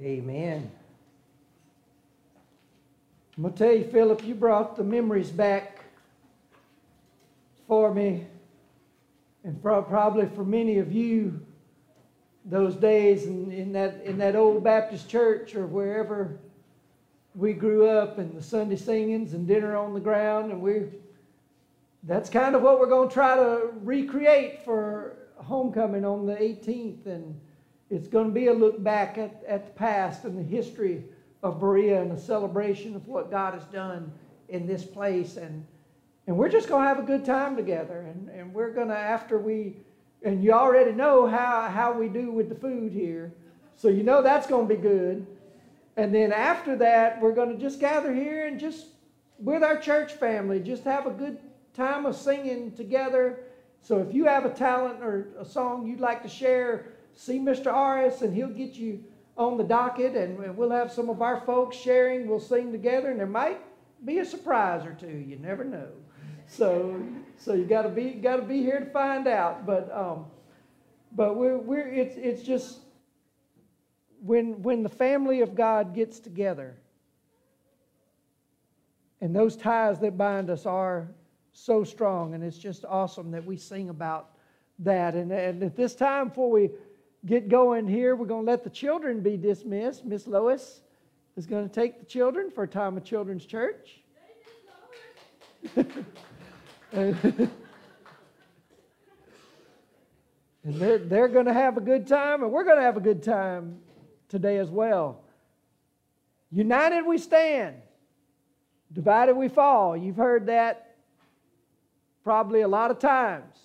Amen. I'm going to tell you, Philip, you brought the memories back for me, and probably for many of you, those days in, in, that, in that old Baptist church or wherever we grew up, and the Sunday singings and dinner on the ground, and we that's kind of what we're going to try to recreate for homecoming on the 18th. And it's going to be a look back at, at the past and the history of Berea and a celebration of what God has done in this place. And, and we're just going to have a good time together. And, and we're going to, after we, and you already know how, how we do with the food here. So you know that's going to be good. And then after that, we're going to just gather here and just with our church family, just have a good time of singing together. So if you have a talent or a song you'd like to share, see Mr. Aris and he'll get you on the docket and we'll have some of our folks sharing. We'll sing together and there might be a surprise or two. You never know. So so you got to be got to be here to find out. But um, but we're we're it's it's just when when the family of God gets together and those ties that bind us are so strong, and it's just awesome that we sing about that. And, and at this time, before we get going here, we're going to let the children be dismissed. Miss Lois is going to take the children for a time of children's church. and they're, they're going to have a good time, and we're going to have a good time today as well. United we stand, divided we fall. You've heard that probably a lot of times.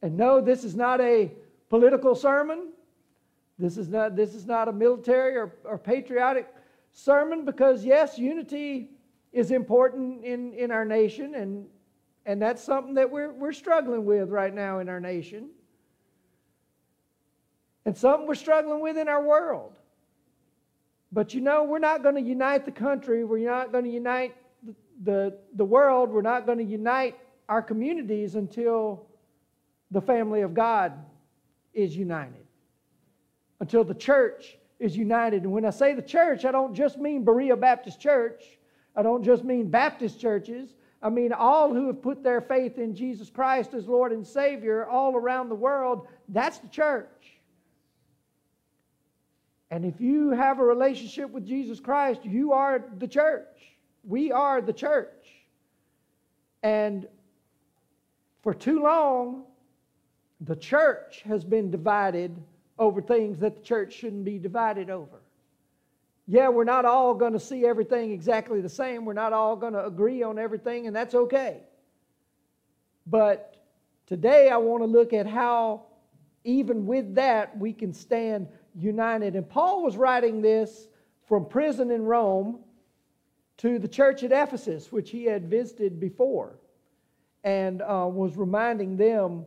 And no, this is not a political sermon. This is not, this is not a military or, or patriotic sermon because, yes, unity is important in, in our nation, and, and that's something that we're, we're struggling with right now in our nation. And something we're struggling with in our world. But you know, we're not going to unite the country. We're not going to unite the, the, the world. We're not going to unite our communities until the family of God is united, until the church is united. And when I say the church, I don't just mean Berea Baptist Church, I don't just mean Baptist churches. I mean, all who have put their faith in Jesus Christ as Lord and Savior all around the world, that's the church. And if you have a relationship with Jesus Christ, you are the church. We are the church. And for too long, the church has been divided over things that the church shouldn't be divided over. Yeah, we're not all going to see everything exactly the same. We're not all going to agree on everything, and that's okay. But today I want to look at how, even with that, we can stand united. And Paul was writing this from prison in Rome to the church at Ephesus, which he had visited before and uh, was reminding them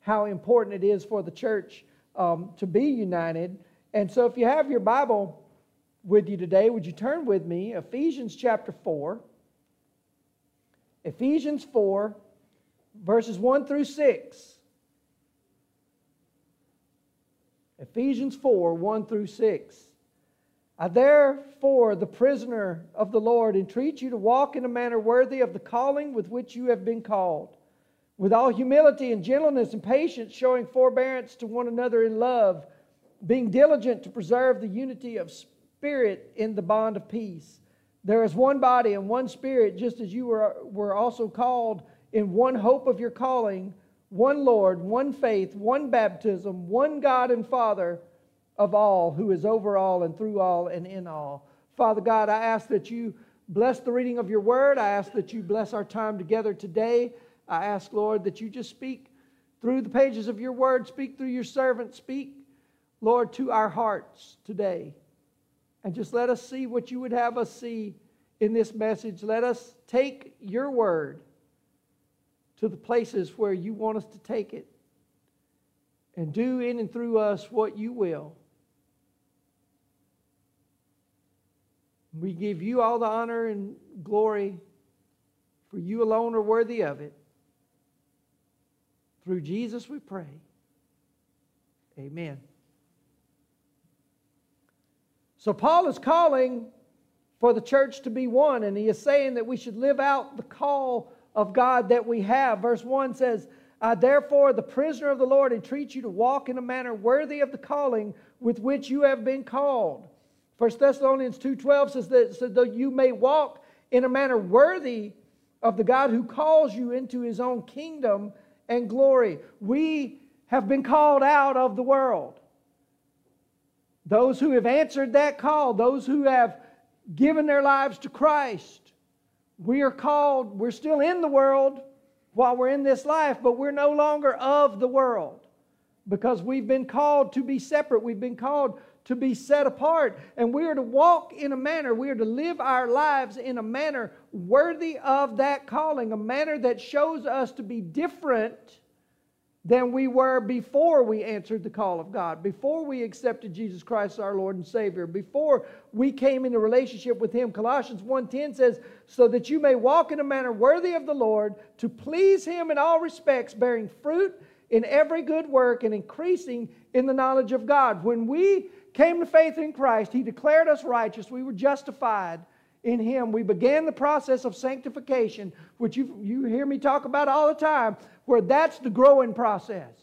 how important it is for the church um, to be united. And so, if you have your Bible with you today, would you turn with me? Ephesians chapter 4. Ephesians 4, verses 1 through 6. Ephesians 4, 1 through 6. I therefore, the prisoner of the Lord, entreat you to walk in a manner worthy of the calling with which you have been called, with all humility and gentleness and patience, showing forbearance to one another in love, being diligent to preserve the unity of spirit in the bond of peace. There is one body and one spirit, just as you were, were also called in one hope of your calling, one Lord, one faith, one baptism, one God and Father of all, who is over all and through all and in all. Father God, I ask that you bless the reading of your word. I ask that you bless our time together today. I ask, Lord, that you just speak through the pages of your word, speak through your servant, speak, Lord, to our hearts today. And just let us see what you would have us see in this message. Let us take your word to the places where you want us to take it and do in and through us what you will. We give you all the honor and glory, for you alone are worthy of it. Through Jesus we pray. Amen. So, Paul is calling for the church to be one, and he is saying that we should live out the call of God that we have. Verse 1 says, I therefore, the prisoner of the Lord, entreat you to walk in a manner worthy of the calling with which you have been called. 1 Thessalonians 2.12 says that, so that you may walk in a manner worthy of the God who calls you into his own kingdom and glory. We have been called out of the world. Those who have answered that call, those who have given their lives to Christ, we are called, we're still in the world while we're in this life, but we're no longer of the world because we've been called to be separate. We've been called to be set apart. And we are to walk in a manner, we are to live our lives in a manner worthy of that calling, a manner that shows us to be different than we were before we answered the call of God, before we accepted Jesus Christ our Lord and Savior, before we came into relationship with him. Colossians 1:10 says, "So that you may walk in a manner worthy of the Lord, to please him in all respects, bearing fruit in every good work and increasing in the knowledge of God." When we came to faith in Christ, he declared us righteous, we were justified in Him. We began the process of sanctification, which you, you hear me talk about all the time, where that's the growing process.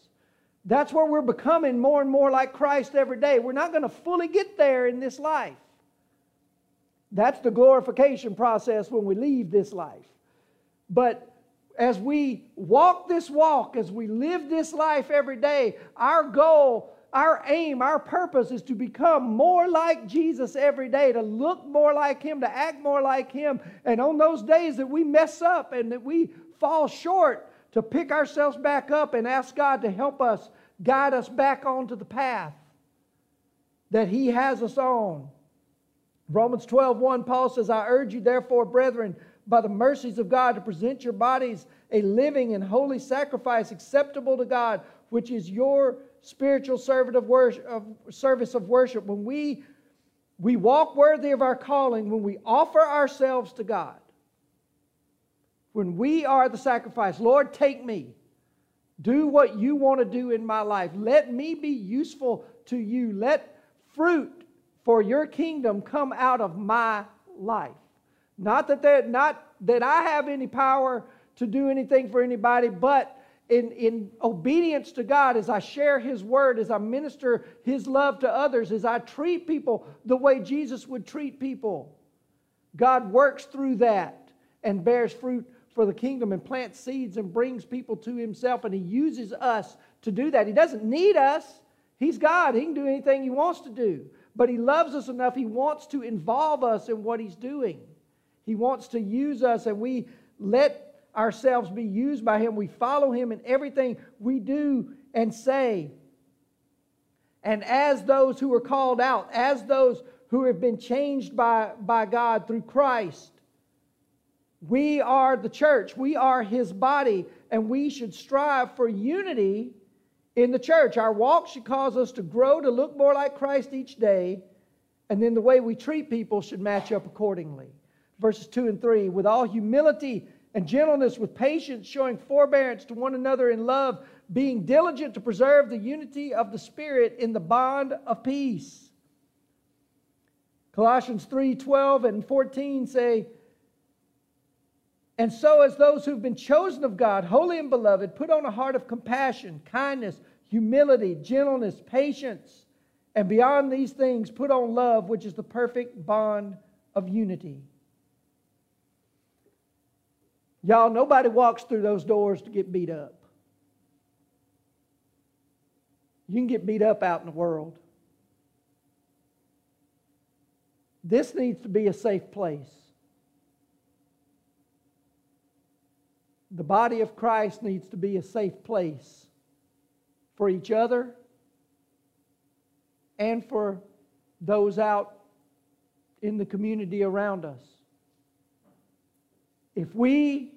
That's where we're becoming more and more like Christ every day. We're not going to fully get there in this life. That's the glorification process when we leave this life. But as we walk this walk, as we live this life every day, our goal our aim, our purpose is to become more like Jesus every day, to look more like Him, to act more like Him. And on those days that we mess up and that we fall short, to pick ourselves back up and ask God to help us, guide us back onto the path that He has us on. Romans 12 1, Paul says, I urge you, therefore, brethren, by the mercies of God, to present your bodies a living and holy sacrifice acceptable to God, which is your spiritual servant of worship, of service of worship, when we, we walk worthy of our calling, when we offer ourselves to God, when we are the sacrifice, Lord, take me. Do what you want to do in my life. Let me be useful to you. Let fruit for your kingdom come out of my life. Not that, not that I have any power to do anything for anybody, but in, in obedience to God, as I share His word, as I minister His love to others, as I treat people the way Jesus would treat people, God works through that and bears fruit for the kingdom and plants seeds and brings people to Himself. And He uses us to do that. He doesn't need us, He's God. He can do anything He wants to do. But He loves us enough, He wants to involve us in what He's doing. He wants to use us, and we let ourselves be used by Him. We follow Him in everything we do and say. And as those who are called out, as those who have been changed by, by God through Christ, we are the church. We are His body, and we should strive for unity in the church. Our walk should cause us to grow to look more like Christ each day, and then the way we treat people should match up accordingly. Verses 2 and 3 with all humility and gentleness with patience, showing forbearance to one another in love, being diligent to preserve the unity of the Spirit in the bond of peace. Colossians 3 12 and 14 say, And so, as those who've been chosen of God, holy and beloved, put on a heart of compassion, kindness, humility, gentleness, patience, and beyond these things, put on love, which is the perfect bond of unity. Y'all, nobody walks through those doors to get beat up. You can get beat up out in the world. This needs to be a safe place. The body of Christ needs to be a safe place for each other and for those out in the community around us. If we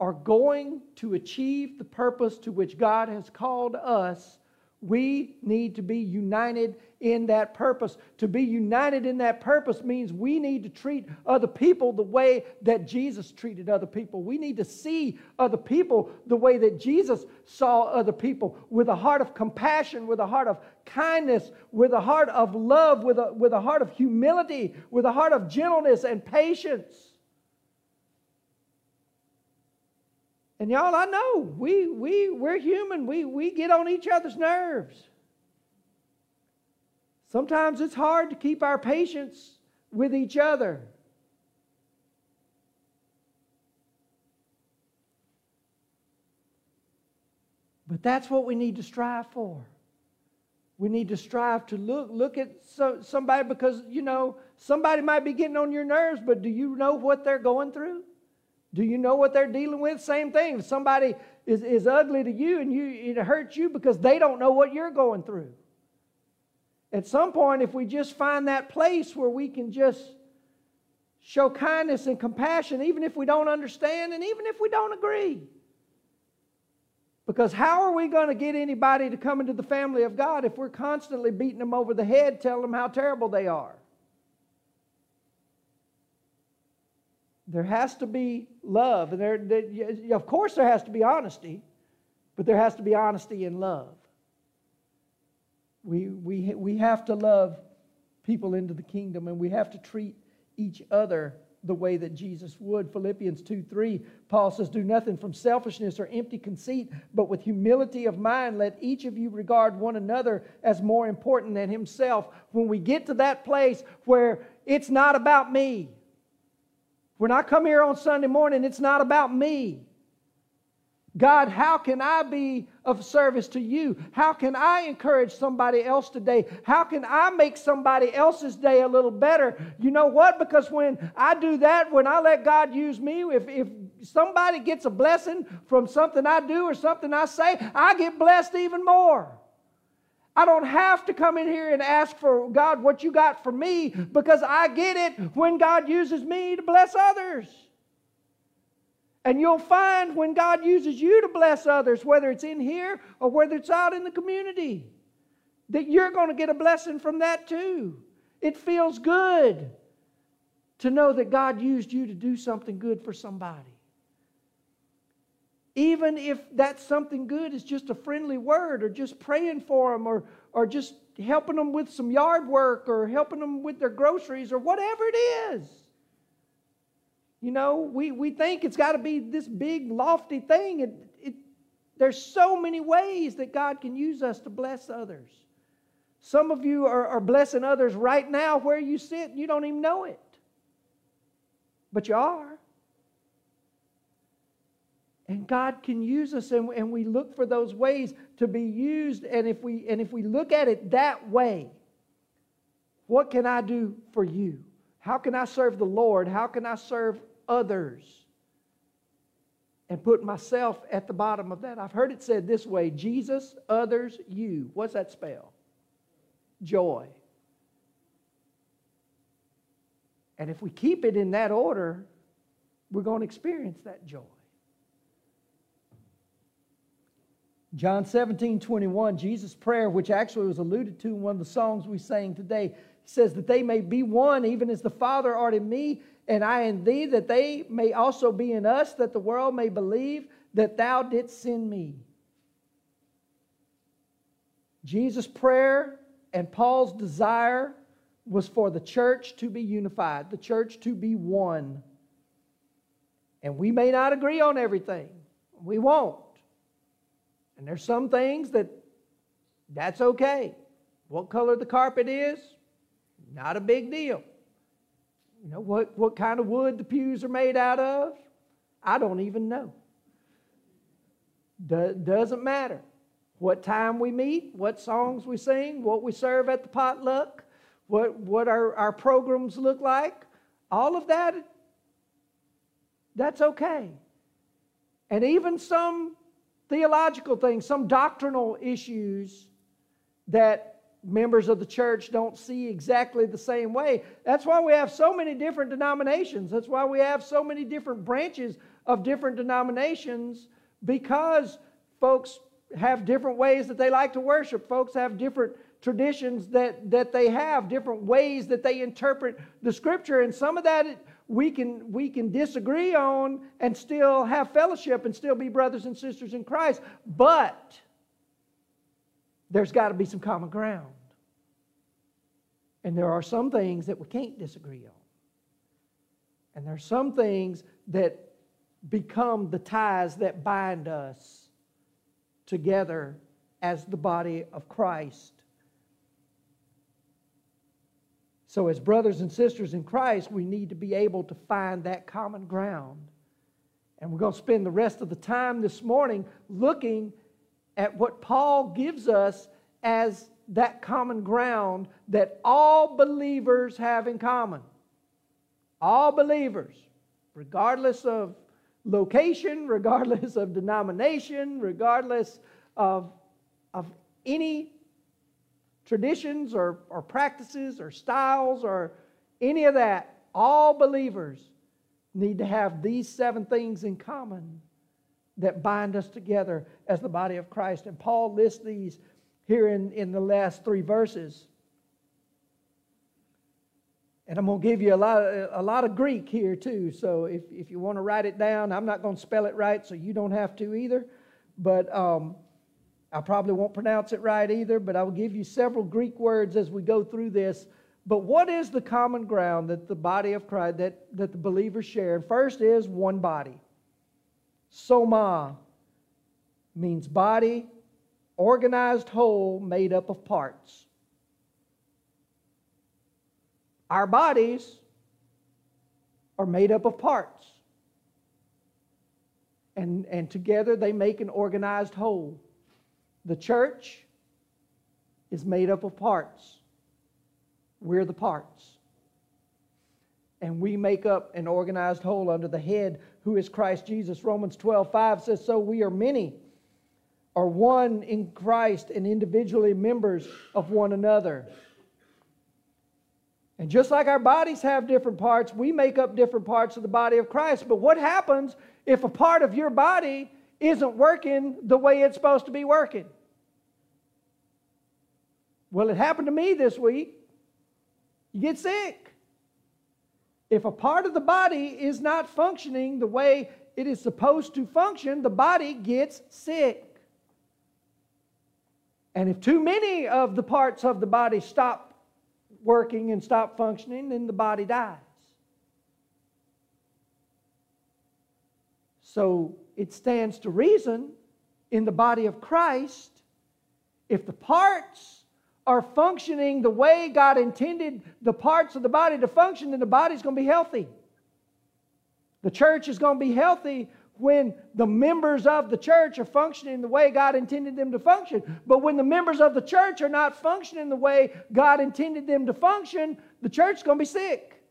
are going to achieve the purpose to which God has called us, We need to be united in that purpose. To be united in that purpose means we need to treat other people the way that Jesus treated other people. We need to see other people the way that Jesus saw other people with a heart of compassion, with a heart of kindness, with a heart of love, with a, with a heart of humility, with a heart of gentleness and patience. And y'all, I know we, we, we're human. We, we get on each other's nerves. Sometimes it's hard to keep our patience with each other. But that's what we need to strive for. We need to strive to look look at so, somebody because you know somebody might be getting on your nerves, but do you know what they're going through? Do you know what they're dealing with? Same thing. If somebody is, is ugly to you and you, it hurts you because they don't know what you're going through. At some point, if we just find that place where we can just show kindness and compassion, even if we don't understand and even if we don't agree. Because how are we going to get anybody to come into the family of God if we're constantly beating them over the head, telling them how terrible they are? There has to be love. And there, there, of course, there has to be honesty, but there has to be honesty and love. We, we, we have to love people into the kingdom, and we have to treat each other the way that Jesus would. Philippians 2 3, Paul says, Do nothing from selfishness or empty conceit, but with humility of mind, let each of you regard one another as more important than himself. When we get to that place where it's not about me, when I come here on Sunday morning, it's not about me. God, how can I be of service to you? How can I encourage somebody else today? How can I make somebody else's day a little better? You know what? Because when I do that, when I let God use me, if, if somebody gets a blessing from something I do or something I say, I get blessed even more. I don't have to come in here and ask for God what you got for me because I get it when God uses me to bless others. And you'll find when God uses you to bless others, whether it's in here or whether it's out in the community, that you're going to get a blessing from that too. It feels good to know that God used you to do something good for somebody. Even if that something good is just a friendly word or just praying for them or, or just helping them with some yard work or helping them with their groceries or whatever it is. You know, we, we think it's got to be this big, lofty thing. It, it, there's so many ways that God can use us to bless others. Some of you are, are blessing others right now where you sit, and you don't even know it. But you are. And God can use us, and, and we look for those ways to be used. And if, we, and if we look at it that way, what can I do for you? How can I serve the Lord? How can I serve others? And put myself at the bottom of that. I've heard it said this way Jesus, others, you. What's that spell? Joy. And if we keep it in that order, we're going to experience that joy. John 17, 21, Jesus' prayer, which actually was alluded to in one of the songs we sang today, says that they may be one, even as the Father art in me, and I in thee, that they may also be in us, that the world may believe that thou didst send me. Jesus' prayer and Paul's desire was for the church to be unified, the church to be one. And we may not agree on everything. We won't. And there's some things that that's okay. What color the carpet is, not a big deal. You know, what, what kind of wood the pews are made out of, I don't even know. Do, doesn't matter. What time we meet, what songs we sing, what we serve at the potluck, what, what our, our programs look like, all of that, that's okay. And even some theological things, some doctrinal issues that members of the church don't see exactly the same way. That's why we have so many different denominations. That's why we have so many different branches of different denominations because folks have different ways that they like to worship. Folks have different traditions that, that they have, different ways that they interpret the scripture. And some of that we can, we can disagree on and still have fellowship and still be brothers and sisters in Christ. But there's got to be some common ground. And there are some things that we can't disagree on. And there are some things that become the ties that bind us together as the body of Christ. So, as brothers and sisters in Christ, we need to be able to find that common ground. And we're going to spend the rest of the time this morning looking at what Paul gives us as that common ground that all believers have in common. All believers, regardless of location, regardless of denomination, regardless of, of any traditions or, or practices or styles or any of that, all believers need to have these seven things in common that bind us together as the body of Christ. And Paul lists these here in, in the last three verses. And I'm going to give you a lot, of, a lot of Greek here, too. So if, if you want to write it down, I'm not going to spell it right, so you don't have to either. But um, I probably won't pronounce it right either, but I will give you several Greek words as we go through this. But what is the common ground that the body of Christ, that, that the believers share? First is one body. Soma means body, organized whole made up of parts. Our bodies are made up of parts. And, and together they make an organized whole. The church is made up of parts. We're the parts. And we make up an organized whole under the head who is Christ Jesus. Romans 12 5 says, So we are many, are one in Christ and individually members of one another. And just like our bodies have different parts, we make up different parts of the body of Christ. But what happens if a part of your body isn't working the way it's supposed to be working? Well, it happened to me this week. You get sick. If a part of the body is not functioning the way it is supposed to function, the body gets sick. And if too many of the parts of the body stop working and stop functioning, then the body dies. So it stands to reason in the body of Christ, if the parts are functioning the way God intended the parts of the body to function, then the body's going to be healthy. The church is going to be healthy when the members of the church are functioning the way God intended them to function. But when the members of the church are not functioning the way God intended them to function, the church is going to be sick.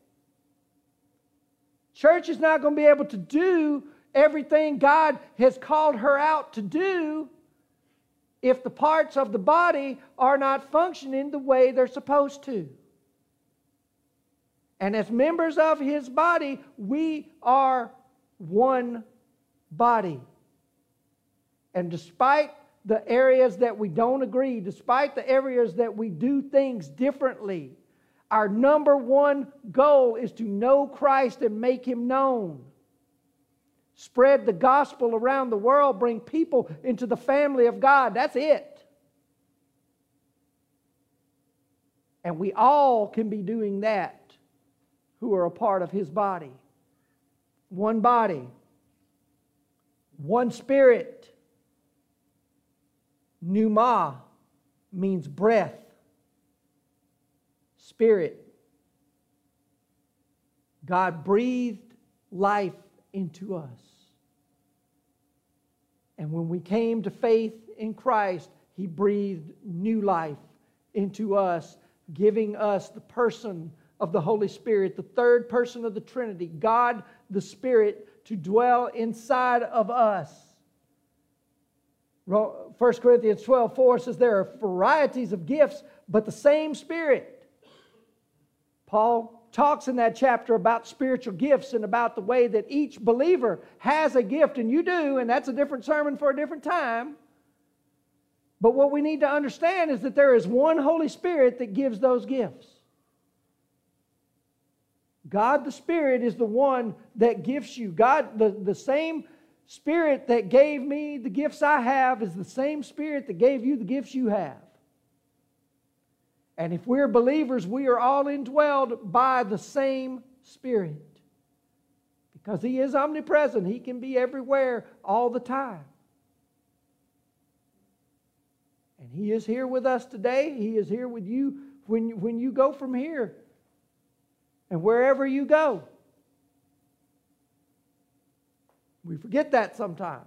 Church is not going to be able to do everything God has called her out to do if the parts of the body are not functioning the way they're supposed to. And as members of his body, we are one body. And despite the areas that we don't agree, despite the areas that we do things differently, our number one goal is to know Christ and make him known. Spread the gospel around the world, bring people into the family of God. That's it. And we all can be doing that who are a part of his body. One body one spirit. Pneuma means breath, spirit. God breathed life into us. And when we came to faith in Christ, He breathed new life into us, giving us the person of the Holy Spirit, the third person of the Trinity, God the Spirit to dwell inside of us. 1 Corinthians 12 4 says there are varieties of gifts, but the same Spirit. Paul talks in that chapter about spiritual gifts and about the way that each believer has a gift, and you do, and that's a different sermon for a different time. But what we need to understand is that there is one Holy Spirit that gives those gifts. God the Spirit is the one that gifts you. God, the, the same Spirit that gave me the gifts I have is the same Spirit that gave you the gifts you have. And if we're believers, we are all indwelled by the same Spirit. Because He is omnipresent, He can be everywhere all the time. And He is here with us today. He is here with you when, when you go from here and wherever you go. We forget that sometimes.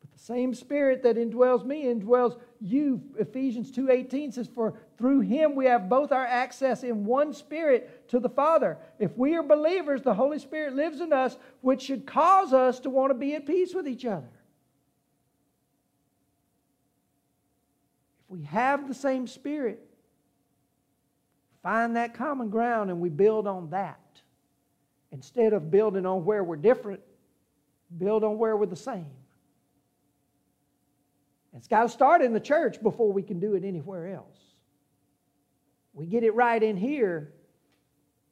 But the same spirit that indwells me indwells you. Ephesians 2:18 says for through him we have both our access in one spirit to the Father. If we are believers, the Holy Spirit lives in us, which should cause us to want to be at peace with each other. If we have the same spirit, find that common ground and we build on that. Instead of building on where we're different, build on where we're the same. It's got to start in the church before we can do it anywhere else. We get it right in here,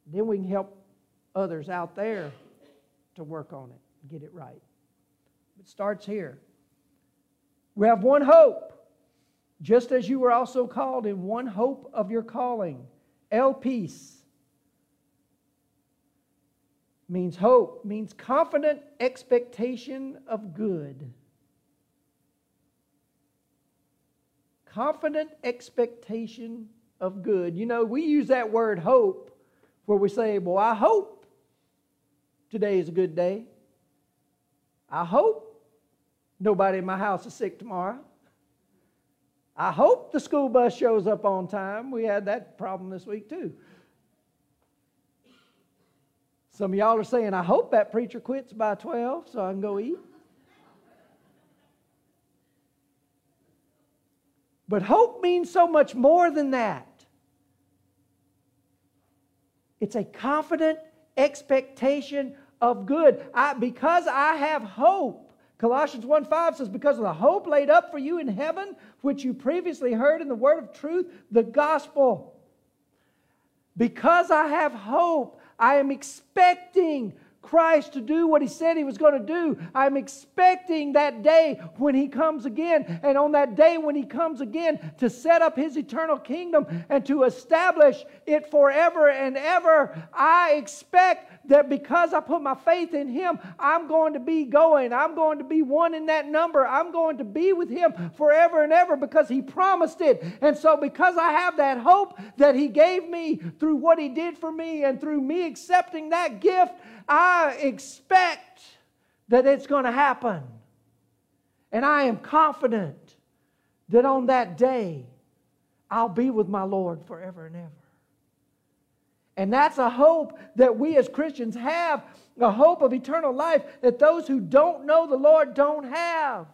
then we can help others out there to work on it get it right. It starts here. We have one hope, just as you were also called in one hope of your calling. Elpis means hope, means confident expectation of good. Confident expectation of good. You know, we use that word hope where we say, Well, I hope today is a good day. I hope nobody in my house is sick tomorrow. I hope the school bus shows up on time. We had that problem this week too. Some of y'all are saying, I hope that preacher quits by 12 so I can go eat. But hope means so much more than that. It's a confident expectation of good. I, because I have hope. Colossians 1 5 says, Because of the hope laid up for you in heaven, which you previously heard in the word of truth, the gospel. Because I have hope, I am expecting Christ to do what he said he was going to do. I'm expecting that day when he comes again. And on that day when he comes again to set up his eternal kingdom and to establish it forever and ever, I expect that because I put my faith in Him, I'm going to be going. I'm going to be one in that number. I'm going to be with Him forever and ever because He promised it. And so, because I have that hope that He gave me through what He did for me and through me accepting that gift, I expect that it's going to happen. And I am confident that on that day, I'll be with my Lord forever and ever. And that's a hope that we as Christians have a hope of eternal life that those who don't know the Lord don't have.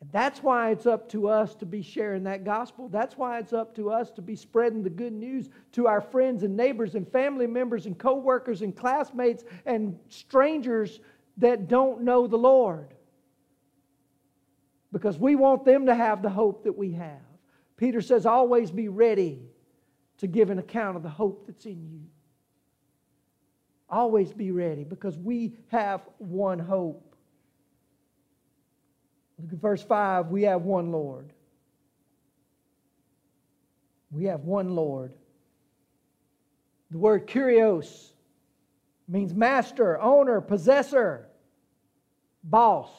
And that's why it's up to us to be sharing that gospel. That's why it's up to us to be spreading the good news to our friends and neighbors and family members and coworkers and classmates and strangers that don't know the Lord. Because we want them to have the hope that we have. Peter says, always be ready to give an account of the hope that's in you. Always be ready because we have one hope. Look at verse 5. We have one Lord. We have one Lord. The word kurios means master, owner, possessor, boss.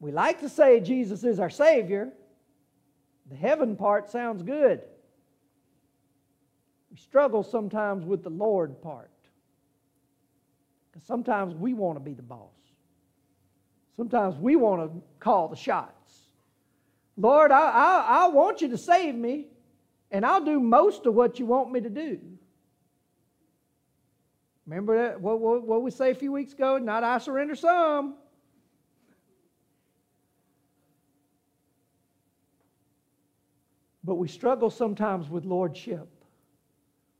We like to say Jesus is our Savior. The heaven part sounds good. We struggle sometimes with the Lord part. Because sometimes we want to be the boss. Sometimes we want to call the shots. Lord, I, I, I want you to save me, and I'll do most of what you want me to do. Remember that, what, what, what we say a few weeks ago? Not I surrender some. But we struggle sometimes with lordship.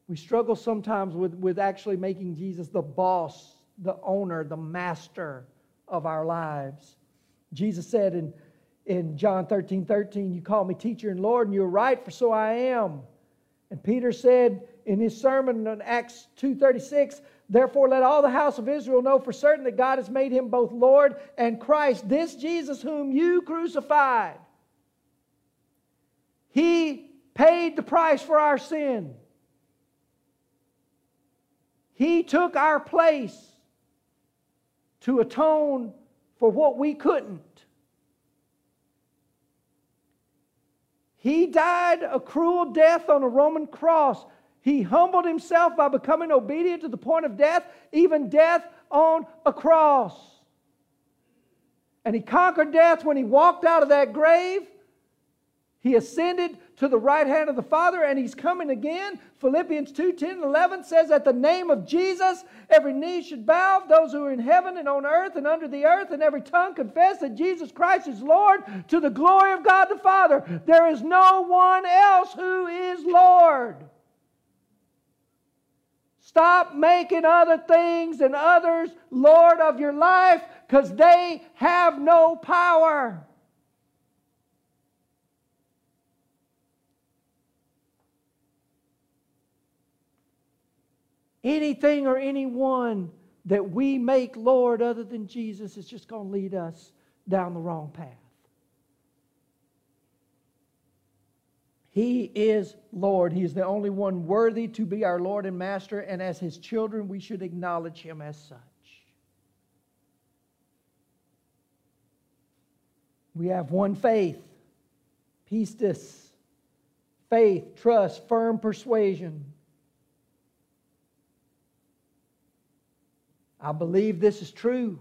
We struggle sometimes with, with actually making Jesus the boss, the owner, the master of our lives. Jesus said in, in John 13 13, You call me teacher and Lord, and you're right, for so I am. And Peter said in his sermon in Acts 2:36, Therefore let all the house of Israel know for certain that God has made him both Lord and Christ, this Jesus whom you crucified. He paid the price for our sin. He took our place to atone for what we couldn't. He died a cruel death on a Roman cross. He humbled himself by becoming obedient to the point of death, even death on a cross. And he conquered death when he walked out of that grave. He ascended to the right hand of the Father and he's coming again. Philippians 2 10 11 says, At the name of Jesus, every knee should bow, those who are in heaven and on earth and under the earth, and every tongue confess that Jesus Christ is Lord to the glory of God the Father. There is no one else who is Lord. Stop making other things and others Lord of your life because they have no power. Anything or anyone that we make Lord other than Jesus is just going to lead us down the wrong path. He is Lord. He is the only one worthy to be our Lord and Master, and as His children, we should acknowledge Him as such. We have one faith, pistis, faith, trust, firm persuasion. I believe this is true.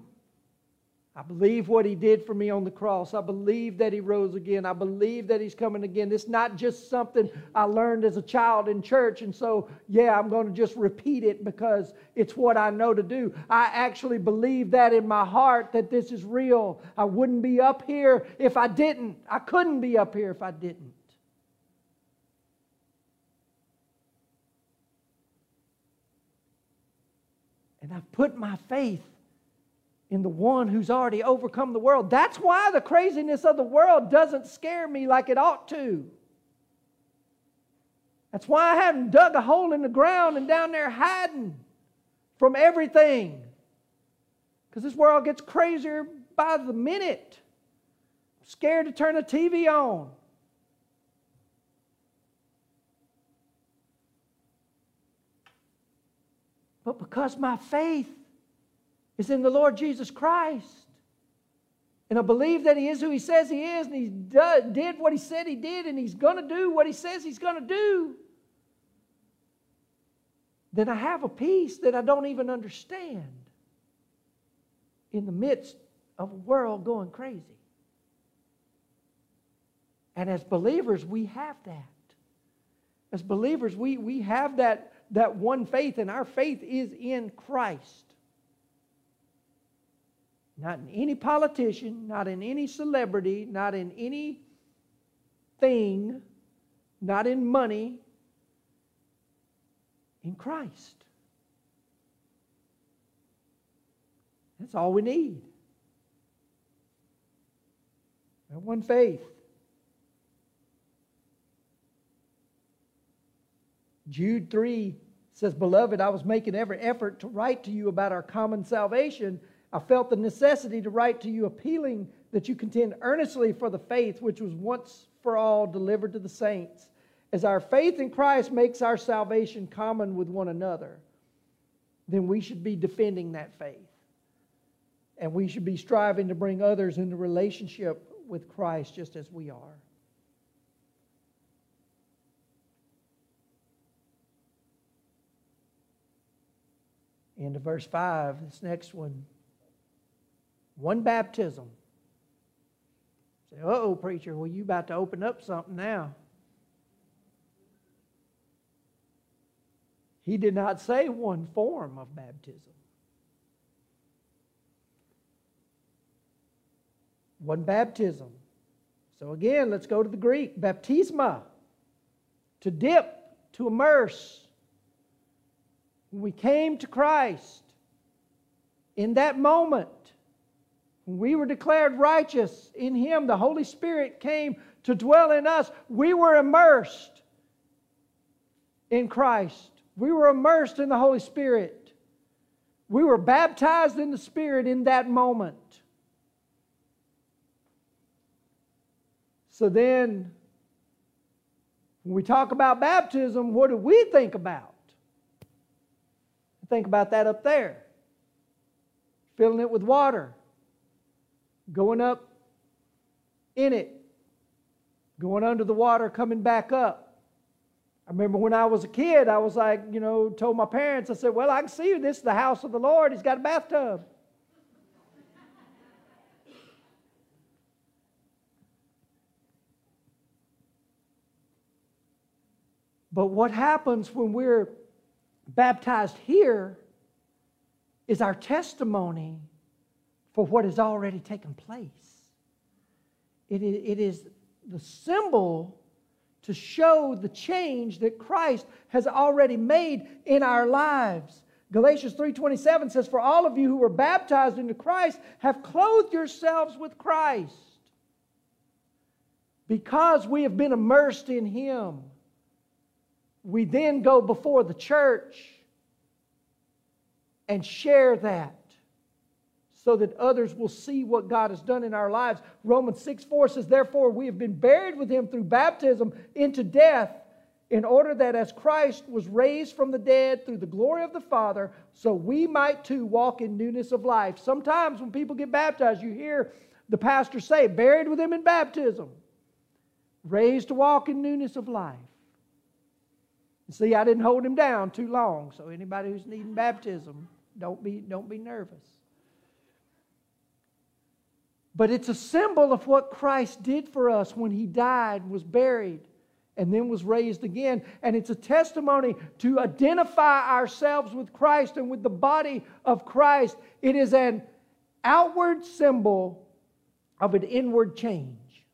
I believe what he did for me on the cross. I believe that he rose again. I believe that he's coming again. It's not just something I learned as a child in church, and so, yeah, I'm going to just repeat it because it's what I know to do. I actually believe that in my heart that this is real. I wouldn't be up here if I didn't. I couldn't be up here if I didn't. And I've put my faith in the one who's already overcome the world. That's why the craziness of the world doesn't scare me like it ought to. That's why I haven't dug a hole in the ground and down there hiding from everything. Because this world gets crazier by the minute. I'm scared to turn the TV on. But because my faith is in the Lord Jesus Christ. And I believe that He is who He says He is, and He did what He said He did, and He's going to do what He says He's going to do. Then I have a peace that I don't even understand in the midst of a world going crazy. And as believers, we have that. As believers, we, we have that that one faith, and our faith is in Christ. Not in any politician, not in any celebrity, not in any thing, not in money, in Christ. That's all we need. That one faith. Jude 3 says, Beloved, I was making every effort to write to you about our common salvation. I felt the necessity to write to you, appealing that you contend earnestly for the faith which was once for all delivered to the saints. As our faith in Christ makes our salvation common with one another, then we should be defending that faith. And we should be striving to bring others into relationship with Christ just as we are. Into verse 5, this next one. One baptism. Say, uh oh, preacher, well, you about to open up something now. He did not say one form of baptism. One baptism. So again, let's go to the Greek. Baptisma. To dip, to immerse, when we came to Christ, in that moment, when we were declared righteous in Him, the Holy Spirit came to dwell in us. We were immersed in Christ, we were immersed in the Holy Spirit. We were baptized in the Spirit in that moment. So then, when we talk about baptism, what do we think about? Think about that up there. Filling it with water, going up in it, going under the water, coming back up. I remember when I was a kid, I was like, you know, told my parents, I said, well, I can see you. This is the house of the Lord. He's got a bathtub. but what happens when we're baptized here is our testimony for what has already taken place. It is, the symbol to show the change that Christ has already made in our lives. Galatians 3:27 says for all of you who were baptized into Christ have clothed yourselves with Christ. Because we have been immersed in him we then go before the church and share that so that others will see what God has done in our lives. Romans 6 4 says, Therefore, we have been buried with him through baptism into death, in order that as Christ was raised from the dead through the glory of the Father, so we might too walk in newness of life. Sometimes when people get baptized, you hear the pastor say, Buried with him in baptism, raised to walk in newness of life. See, I didn't hold him down too long, so anybody who's needing baptism, don't be, don't be nervous. But it's a symbol of what Christ did for us when he died, was buried, and then was raised again. And it's a testimony to identify ourselves with Christ and with the body of Christ. It is an outward symbol of an inward change.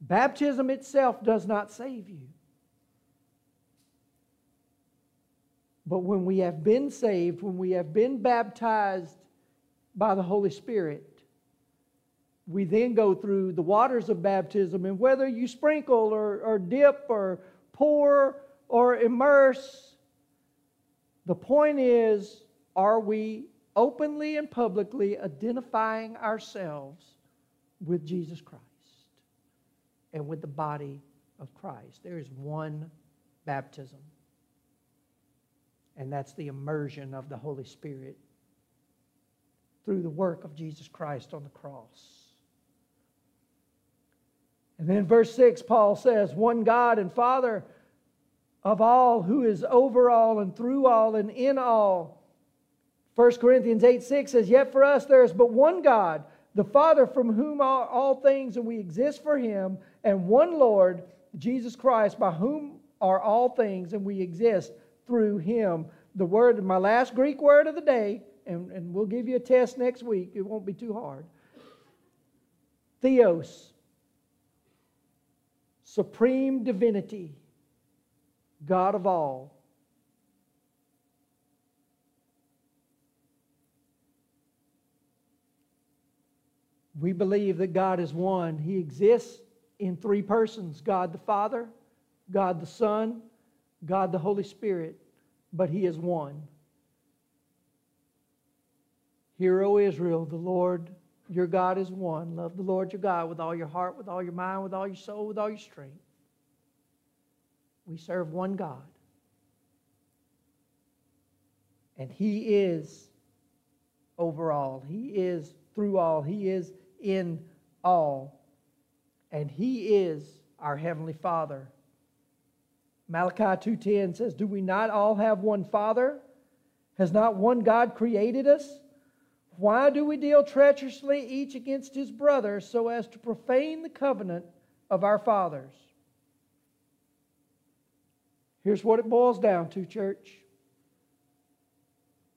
Baptism itself does not save you. But when we have been saved, when we have been baptized by the Holy Spirit, we then go through the waters of baptism. And whether you sprinkle or, or dip or pour or immerse, the point is are we openly and publicly identifying ourselves with Jesus Christ and with the body of Christ? There is one baptism and that's the immersion of the Holy Spirit through the work of Jesus Christ on the cross. And then verse 6, Paul says, One God and Father of all, who is over all and through all and in all. 1 Corinthians 8 6 says, Yet for us there is but one God, the Father from whom are all things, and we exist for him, and one Lord, Jesus Christ, by whom are all things, and we exist through him. The word, my last Greek word of the day, and, and we'll give you a test next week. It won't be too hard. Theos, supreme divinity, God of all. We believe that God is one. He exists in three persons God the Father, God the Son, God the Holy Spirit, but He is one. Hear, O Israel, the Lord your God is one. Love the Lord your God with all your heart, with all your mind, with all your soul, with all your strength. We serve one God. And He is over all. He is through all. He is in all. And He is our Heavenly Father. Malachi 2:10 says, "Do we not all have one Father? Has not one God created us? Why do we deal treacherously each against his brother so as to profane the covenant of our fathers?" Here's what it boils down to, church.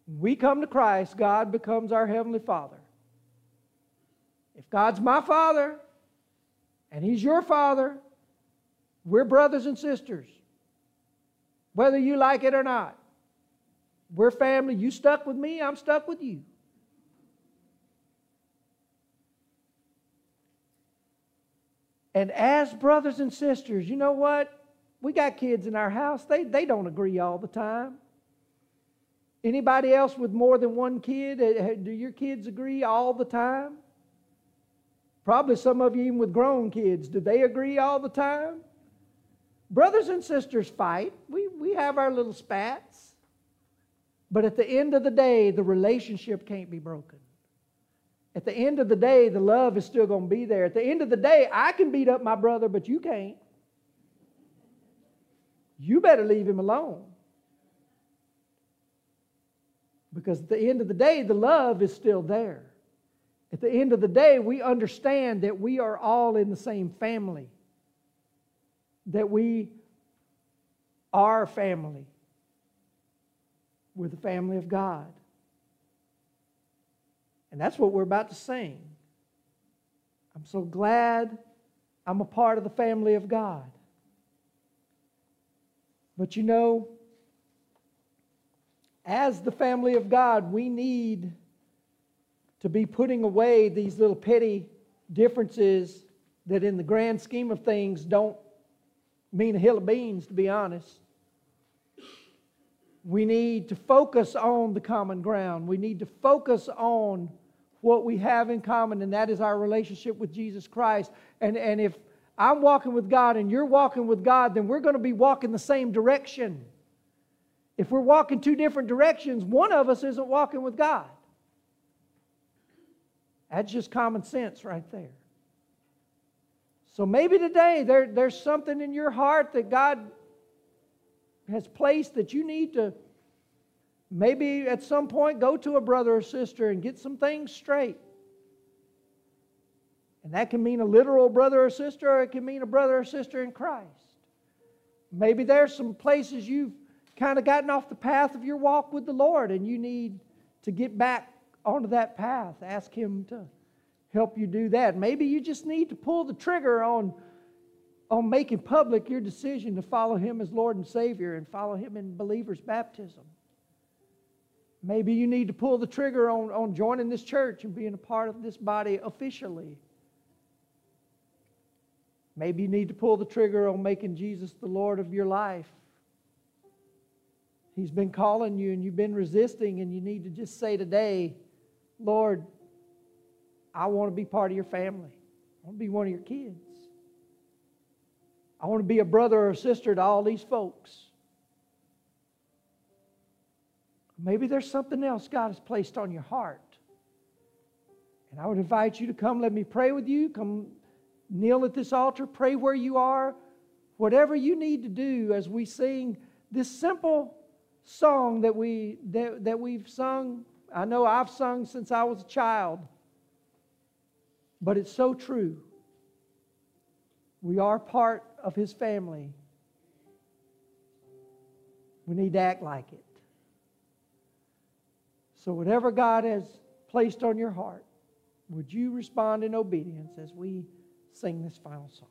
When we come to Christ, God becomes our heavenly Father. If God's my Father and He's your Father, we're brothers and sisters whether you like it or not. We're family. You stuck with me, I'm stuck with you. And as brothers and sisters, you know what? We got kids in our house. They, they don't agree all the time. Anybody else with more than one kid? Uh, do your kids agree all the time? Probably some of you, even with grown kids, do they agree all the time? Brothers and sisters fight. We, we have our little spats. But at the end of the day, the relationship can't be broken. At the end of the day, the love is still going to be there. At the end of the day, I can beat up my brother, but you can't. You better leave him alone. Because at the end of the day, the love is still there. At the end of the day, we understand that we are all in the same family, that we are family. We're the family of God. And that's what we're about to sing. I'm so glad I'm a part of the family of God. But you know, as the family of God, we need to be putting away these little petty differences that, in the grand scheme of things, don't mean a hill of beans, to be honest. We need to focus on the common ground. We need to focus on what we have in common, and that is our relationship with Jesus Christ. And, and if I'm walking with God and you're walking with God, then we're going to be walking the same direction. If we're walking two different directions, one of us isn't walking with God. That's just common sense right there. So maybe today there, there's something in your heart that God has placed that you need to maybe at some point go to a brother or sister and get some things straight. And that can mean a literal brother or sister, or it can mean a brother or sister in Christ. Maybe there's some places you've kind of gotten off the path of your walk with the Lord and you need to get back onto that path. Ask Him to help you do that. Maybe you just need to pull the trigger on, on making public your decision to follow Him as Lord and Savior and follow Him in believer's baptism. Maybe you need to pull the trigger on, on joining this church and being a part of this body officially. Maybe you need to pull the trigger on making Jesus the Lord of your life He's been calling you and you've been resisting, and you need to just say today, Lord, I want to be part of your family. I want to be one of your kids. I want to be a brother or a sister to all these folks. Maybe there's something else God has placed on your heart. And I would invite you to come, let me pray with you. Come kneel at this altar, pray where you are. Whatever you need to do as we sing this simple song that, we, that, that we've sung. I know I've sung since I was a child, but it's so true. We are part of His family. We need to act like it. So, whatever God has placed on your heart, would you respond in obedience as we sing this final song?